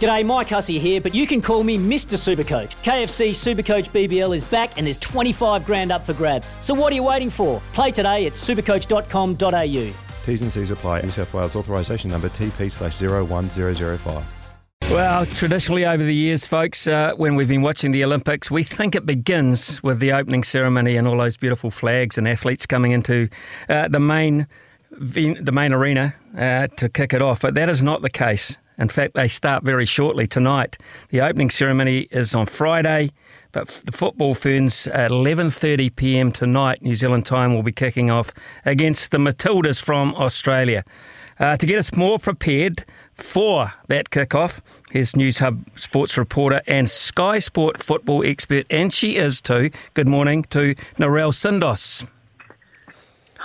G'day, Mike Hussey here, but you can call me Mr. Supercoach. KFC Supercoach BBL is back and there's 25 grand up for grabs. So what are you waiting for? Play today at supercoach.com.au. T's and C's apply. New South Wales authorisation number TP slash 01005. Well, traditionally over the years, folks, uh, when we've been watching the Olympics, we think it begins with the opening ceremony and all those beautiful flags and athletes coming into uh, the main the main arena uh, to kick it off. But that is not the case. In fact, they start very shortly tonight. The opening ceremony is on Friday, but the football ferns at 11:30 p.m. tonight, New Zealand time, will be kicking off against the Matildas from Australia. Uh, to get us more prepared for that kickoff, here's Newshub sports reporter and Sky Sport football expert, and she is too. Good morning to Narelle Sindos.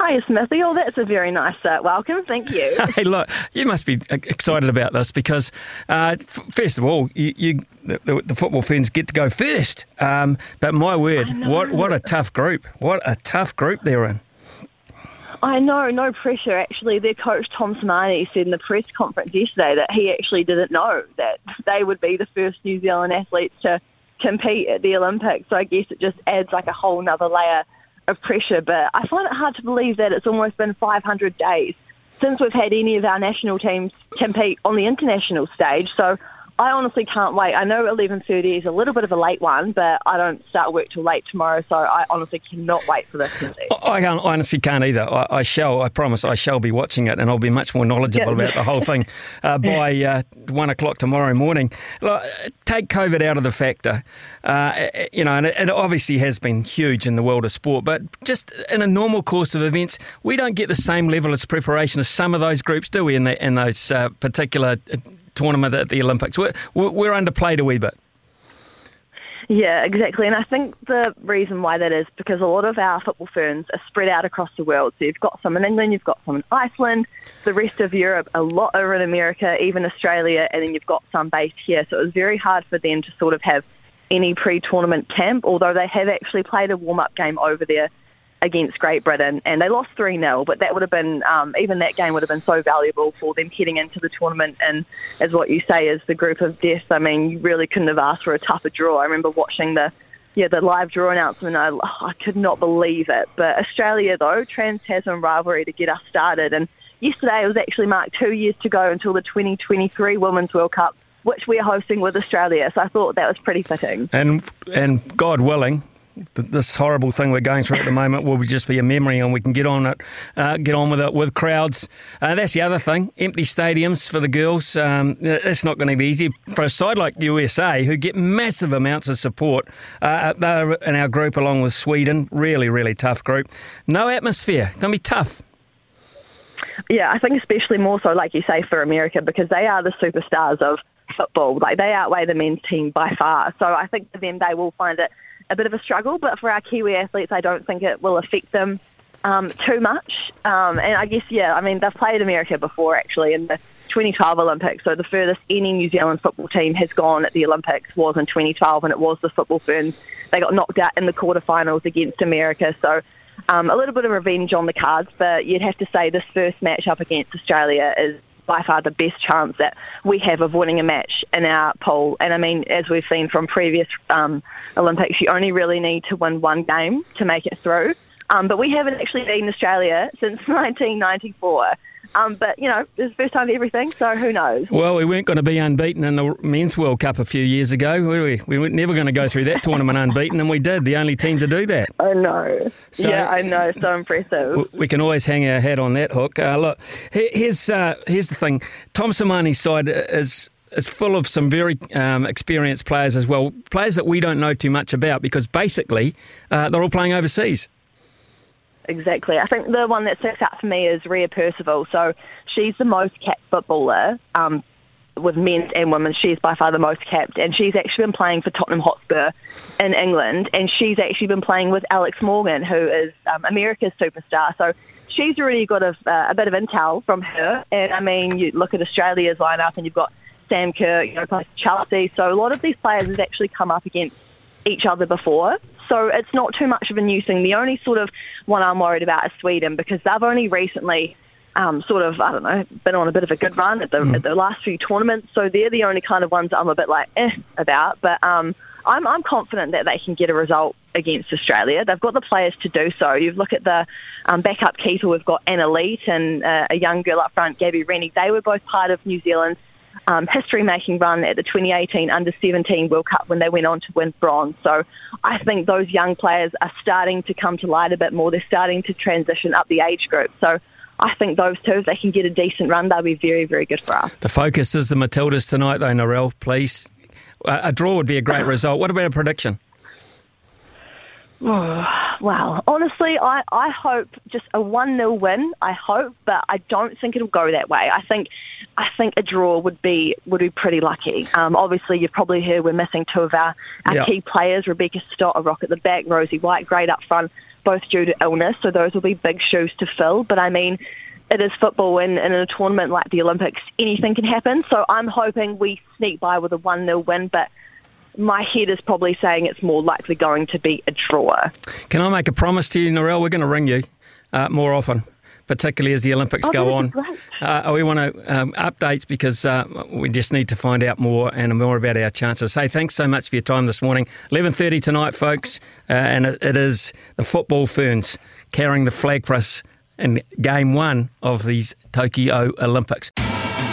Hi, Smithy. Oh, that's a very nice uh, welcome. Thank you. hey, look, you must be excited about this because, uh, f- first of all, you, you the, the, football fans get to go first. Um, but my word, what what a tough group! What a tough group they're in. I know, no pressure. Actually, their coach Tom Sermanni said in the press conference yesterday that he actually didn't know that they would be the first New Zealand athletes to compete at the Olympics. So I guess it just adds like a whole nother layer of pressure. But I find it hard to believe that it's almost been 500 days since we've had any of our national teams compete on the international stage. So I honestly can't wait. I know 11:30 is a little bit of a late one, but I don't start work till late tomorrow, so I honestly cannot wait for this. I, I honestly can't either. I, I, shall. I promise. I shall be watching it, and I'll be much more knowledgeable yeah. about the whole thing uh, by uh, one o'clock tomorrow morning. Look, take COVID out of the factor, uh, you know, and it, it obviously has been huge in the world of sport. But just in a normal course of events, we don't get the same level of preparation as some of those groups do we in, the, in those uh, particular tournament at the Olympics. We're, we're underplayed a wee bit. Yeah, exactly. And I think the reason why that is because a lot of our football ferns are spread out across the world. So you've got some in England, you've got some in Iceland, the rest of Europe, a lot over in America, even Australia, and then you've got some based here. So it was very hard for them to sort of have any pre tournament camp, although they have actually played a warm up game over there against Great Britain, and they lost 3 0. But that would have been, um, even that game would have been so valuable for them heading into the tournament. And as what you say is the group of death, I mean, you really couldn't have asked for a tougher draw. I remember watching the yeah, the live draw announcement, I, I could not believe it. But Australia, though, Trans Tasman rivalry to get us started. And yesterday it was actually marked two years to go until the 2023 Women's World Cup, which we're hosting with Australia. So I thought that was pretty fitting. And and God willing, this horrible thing we're going through at the moment will just be a memory, and we can get on it, uh, get on with it with crowds. Uh, that's the other thing: empty stadiums for the girls. Um, it's not going to be easy for a side like USA, who get massive amounts of support. Uh, they're in our group along with Sweden. Really, really tough group. No atmosphere. Going to be tough. Yeah, I think especially more so, like you say, for America because they are the superstars of football. Like they outweigh the men's team by far. So I think for them, they will find it a bit of a struggle, but for our Kiwi athletes, I don't think it will affect them um, too much. Um, and I guess, yeah, I mean, they've played America before actually in the 2012 Olympics. So the furthest any New Zealand football team has gone at the Olympics was in 2012, and it was the football ferns. They got knocked out in the quarterfinals against America. So um, a little bit of revenge on the cards, but you'd have to say this first match up against Australia is by far the best chance that we have of winning a match in our pool. And I mean, as we've seen from previous um, Olympics, you only really need to win one game to make it through. Um, but we haven't actually beaten Australia since 1994. Um, but you know, it's the first time for everything, so who knows? Well, we weren't going to be unbeaten in the Men's World Cup a few years ago, were we? We were never going to go through that tournament unbeaten, and we did. The only team to do that. I know. So- yeah, I know. So impressive. We can always hang our hat on that hook. Uh, look, here's uh, here's the thing. Tom Sermanni's side is is full of some very um, experienced players as well, players that we don't know too much about because basically uh, they're all playing overseas. Exactly. I think the one that sticks out for me is Ria Percival. So she's the most capped footballer um, with men's and women's. She's by far the most capped, and she's actually been playing for Tottenham Hotspur in England, and she's actually been playing with Alex Morgan, who is um, America's superstar. So she's really got a, uh, a bit of intel from her. And I mean, you look at Australia's lineup, and you've got Sam Kerr, you know, Chelsea. So a lot of these players have actually come up against each other before. So it's not too much of a new thing. The only sort of one I'm worried about is Sweden because they've only recently um, sort of, I don't know, been on a bit of a good run at the, at the last few tournaments. So they're the only kind of ones I'm a bit like, eh, about. But um, I'm, I'm confident that they can get a result against Australia. They've got the players to do so. You look at the um, backup keeper, we've got Anna Leat and uh, a young girl up front, Gabi Rennie. They were both part of New Zealand's um, history-making run at the 2018 Under-17 World Cup when they went on to win bronze. So I think those young players are starting to come to light a bit more. They're starting to transition up the age group. So I think those two, if they can get a decent run, they'll be very, very good for us. The focus is the Matildas tonight, though, Narelle, please. A draw would be a great result. What about a prediction? Wow. Honestly, I, I hope just a 1 0 win, I hope, but I don't think it'll go that way. I think I think a draw would be would be pretty lucky. Um, obviously, you've probably heard we're missing two of our, our Yeah. key players, Rebecca Stott, a rock at the back, Rosie White, great up front, both due to illness, so those will be big shoes to fill. But I mean, it is football, and, and in a tournament like the Olympics, anything can happen. So I'm hoping we sneak by with a 1 0 win, but my head is probably saying it's more likely going to be a draw. Can I make a promise to you, Narelle? We're going to ring you uh, more often, particularly as the Olympics Oh, go on. Uh, we want to um, updates because uh, we just need to find out more and more about our chances. Hey, thanks so much for your time this morning. Eleven thirty tonight, folks, uh, and it, it is the football ferns carrying the flag for us in game one of these Tokyo Olympics.